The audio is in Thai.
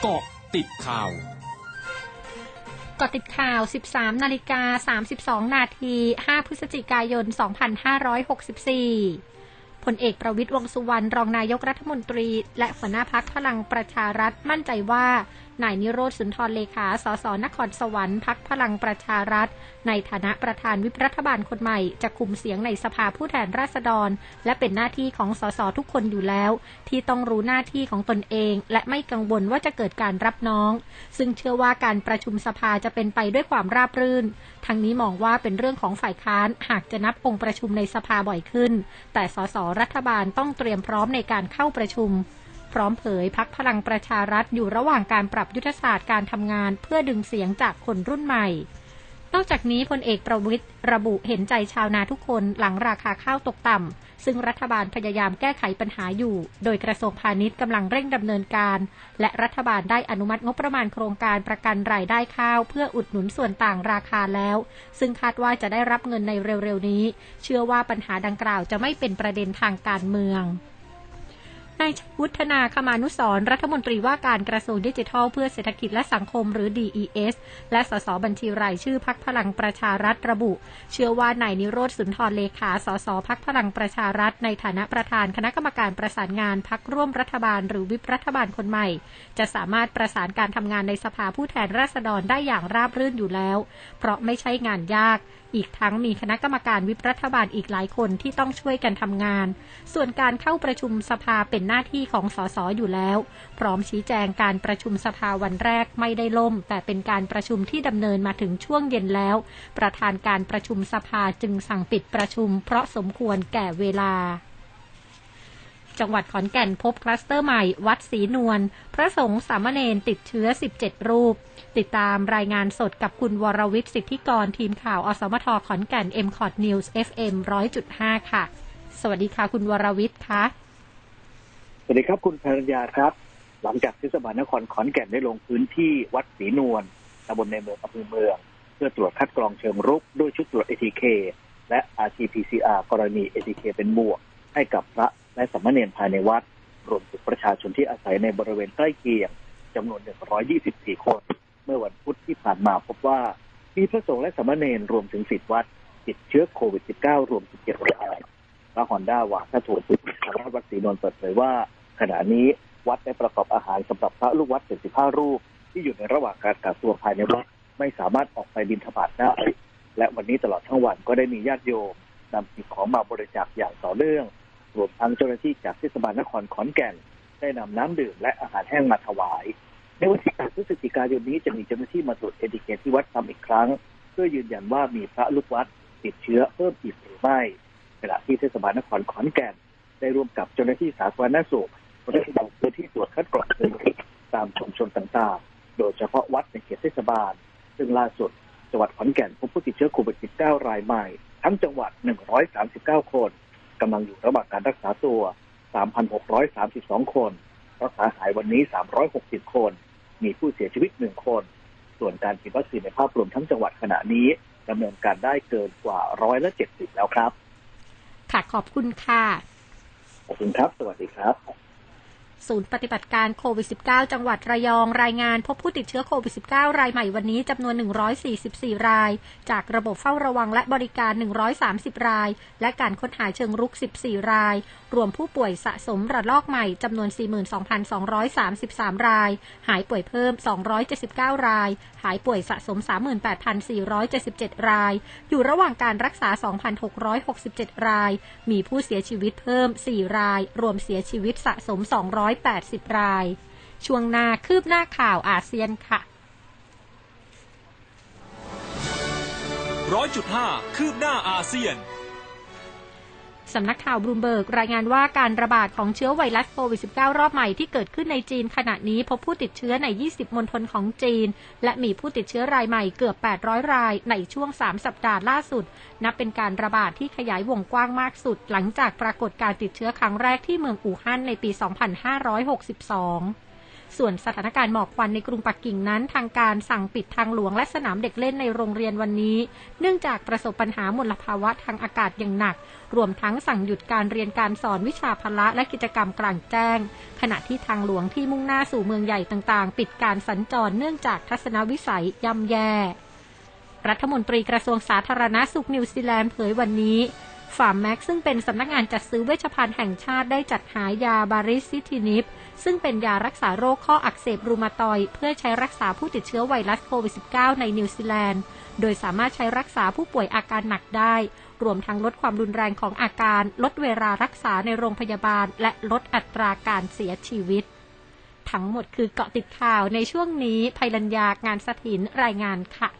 เกาะติดข่าวกาะติดข่าว 13 นาฬิกา 32 นาที 5 พฤศจิกายน 2564ผลเอกประวิตยวงสุวรรณ รองนายกรัฐมนตรี และหัวหน้าพักพลังประชารัฐมั่นใจว่า นายนิโรธสุนทรเลขา สสนครสวรรค์พักพลังประชารัฐ ในฐานะประธานวิปรัฐบาลคนใหม่ จะคุมเสียงในสภาผู้แทนราษฎร และเป็นหน้าที่ของสสทุกคนอยู่แล้ว ที่ต้องรู้หน้าที่ของตนเอง และไม่กังวลว่าจะเกิดการรับน้อง ซึ่งเชื่อว่าการประชุมสภาจะเป็นไปด้วยความราบรื่น ทั้งนี้มองว่าเป็นเรื่องของฝ่ายค้านหากจะนับองค์ประชุมในสภาบ่อยขึ้น แต่สสรัฐบาลต้องเตรียมพร้อมในการเข้าประชุม พร้อมเผยพักพลังประชารัฐอยู่ระหว่างการปรับยุทธศาสตร์การทำงาน เพื่อดึงเสียงจากคนรุ่นใหม่ นอกจากนี้พลเอกประวิตยระบุเห็นใจชาวนาทุกคนหลังราคาข้าวตกต่ำ ซึ่งรัฐบาลพยายามแก้ไขปัญหาอยู่ โดยกระทรวงพาณิชย์กำลังเร่งดำเนินการ และรัฐบาลได้อนุมัติงบประมาณโครงการประกันรายได้ข้าว เพื่ออุดหนุนส่วนต่างราคาแล้ว ซึ่งคาดว่าจะได้รับเงินในเร็วๆนี้ เชื่อว่าปัญหาดังกล่าวจะไม่เป็นประเด็นทางการเมือง นายวุฒนาคมานุสรรัฐมนตรีว่าการกระทรวงดิจิทัล เพื่อเศรษฐกิจและสังคมหรือ DES และสสบัญชีรายชื่อพักพลังประชารัฐระบุ เชื่อว่านายนิโรธสุนทรเลขาสสพักพลังประชารัฐ ในฐานะประธานคณะกรรมการประสานงานพักร่วมรัฐบาล หรือวิปรัฐบาลคนใหม่ จะสามารถประสานการทำงานในสภาผู้แทนราษฎรได้อย่างราบรื่นอยู่แล้ว เพราะไม่ใช่งานยากอีกทั้งมีคณะกรรมการวิปรัฐบาลอีกหลายคนที่ต้องช่วยกันทำงาน ส่วนการเข้าประชุมสภาเป็นหน้าที่ของสสอยู่แล้ว พร้อมชี้แจงการประชุมสภาวันแรกไม่ได้ล่ม แต่เป็นการประชุมที่ดำเนินมาถึงช่วงเย็นแล้ว ประธานการประชุมสภาจึงสั่งปิดประชุม เพราะสมควรแก่เวลาจังหวัดขอนแก่นพบคลัสเตอร์ใหม่ วัดศรีนวล พระสงฆ์สามเณรติดเชื้อ 17 รูป ติดตามรายงานสดกับคุณวรวิทย์สิทธิกร ทีมข่าว อสมทขอนแก่น m c o t News FM 100.5 ค่ะ สวัสดีค่ะ คุณวรวิทย์คะ วัสดีครับคุณภรรยาครับ หลังจากเทศบานครขอนแก่นได้ลงพื้นที่วัดศรีนวลตำบลในเมืองอำเภอเมือง เพื่อตรวจคัดกรองเชิงรุกด้วยชุดตรวจ ATK และ RT-PCR กรณี ATK เป็นบวก ให้กับพระและสมณเณรภายในวัด รวมถึงประชาชนที่อาศัยในบริเวณใกล้เคียงจำนวน 124 คน เมื่อวันพุธที่ผ่านมาพบว่า มีพระสงฆ์และสมณเณรรวมถึงสิทธิวัด ติดเชื้อโควิด -19 รวม 17 รายพระฮอนด้าวาถ้าถูกสารวัดศรีนนท์เปิดเผยว่า ขณะนี้วัดได้ประกอบอาหารสำหรับพระลูกวัด75รูป ที่อยู่ในระหว่างการกักตัวภายในวัดไม่สามารถออกไปบิณฑบาตได้ และวันนี้ตลอดทั้งวันก็ได้มีญาติโยมนำสิ่งของมาบริจาคอย่างต่อเนื่อง รวมทั้งเจ้าหน้าที่จากเทศบาลนครขอนแก่น ได้นำน้ำดื่มและอาหารแห้งมาถวาย ในวันที่8พฤศจิกายนนี้จะมีเจ้าหน้าที่มาตรวจเอติเกตที่วัดทำอีกครั้ง เพื่อยืนยันว่ามีพระลูกวัดติดเชื้อเพิ่มอีกหรือไม่ขณะที่เทศบาลนครขอนแก่น ได้ร่วมกับเจ้าหน้าที่สาธารณสุข ได้ลงพื้นที่ตรวจคัดกรองเชิงรุกตามชุมชนต่างๆ โดยเฉพาะวัดในเขตเทศบาล ซึ่งล่าสุดจังหวัดขอนแก่นพบผู้ติดเชื้อโควิด -19 รายใหม่ ทั้งจังหวัด 139 คนกำลังอยู่ระหว่างการรักษาตัว 3,632 คนรักษาหายวันนี้ 360 คน มีผู้เสียชีวิต 1 คน ส่วนการฉีดวัคซีนในภาพรวมทั้งจังหวัดขณะนี้ดำเนินการได้เกินกว่าร้อยละ70แล้วครับ ค่ะ ขอบคุณค่ะ ขอบคุณครับ สวัสดีครับ ศูนย์ปฏิบัติการโควิด -19 จังหวัดระยองรายงาน พบผู้ติดเชื้อโควิด -19 รายใหม่วันนี้จำนวน 144 ราย จากระบบเฝ้าระวังและบริการ 130 ราย และการค้นหาเชิงรุก 14 ราย รวมผู้ป่วยสะสมระลอกใหม่จำนวน 42,233 ราย หายป่วยเพิ่ม 279 ราย หายป่วยสะสม 38,477 ราย อยู่ระหว่างการรักษา 2,667 ราย มีผู้เสียชีวิตเพิ่ม 4 ราย รวมเสียชีวิตสะสม 200 180 ราย ช่วงหน้าคืบหน้าข่าวอาเซียนค่ะร้อยจุดห้าคืบหน้าอาเซียน สำนักข่าวบลูมเบิร์กรายงานว่าการระบาดของเชื้อไวรัสโควิด -19 รอบใหม่ที่เกิดขึ้นในจีนขณะนี้พบผู้ติดเชื้อใน 20 มณฑลของจีน และมีผู้ติดเชื้อรายใหม่เกือบ 800 รายในช่วง 3 สัปดาห์ล่าสุด นับเป็นการระบาดที่ขยายวงกว้างมากสุด หลังจากปรากฏการติดเชื้อครั้งแรกที่เมืองอู่ฮั่นในปี 2562 ส่วนสถานการณ์หมอกควันในกรุงปักกิ่งนั้น ทางการสั่งปิดทางหลวงและสนามเด็กเล่นในโรงเรียนวันนี้ เนื่องจากประสบปัญหามลภาวะทางอากาศอย่างหนัก รวมทั้งสั่งหยุดการเรียนการสอนวิชาพละและกิจกรรมกลางแจ้ง ขณะที่ทางหลวงที่มุ่งหน้าสู่เมืองใหญ่ต่างๆ ปิดการสัญจรเนื่องจากทัศนวิสัยย่ำแย่รัฐมนตรีกระทรวงสาธารณสุขนิวซีแลนด์เผยวันนี้ Pharmac ซึ่งเป็นสำนักงานจัดซื้อเวชภัณฑ์แห่งชาติได้จัดหายาบาริซิทินิบซึ่งเป็นยารักษาโรคข้ออักเสบรูมาตอยด์ เพื่อใช้รักษาผู้ติดเชื้อไวรัสโควิด -19 ในนิวซีแลนด์ โดยสามารถใช้รักษาผู้ป่วยอาการหนักได้ รวมทั้งลดความรุนแรงของอาการ ลดเวลารักษาในโรงพยาบาล และลดอัตราการเสียชีวิต ทั้งหมดคือเกาะติดข่าวในช่วงนี้ภัยรัญญางานสถินรายงานค่ะ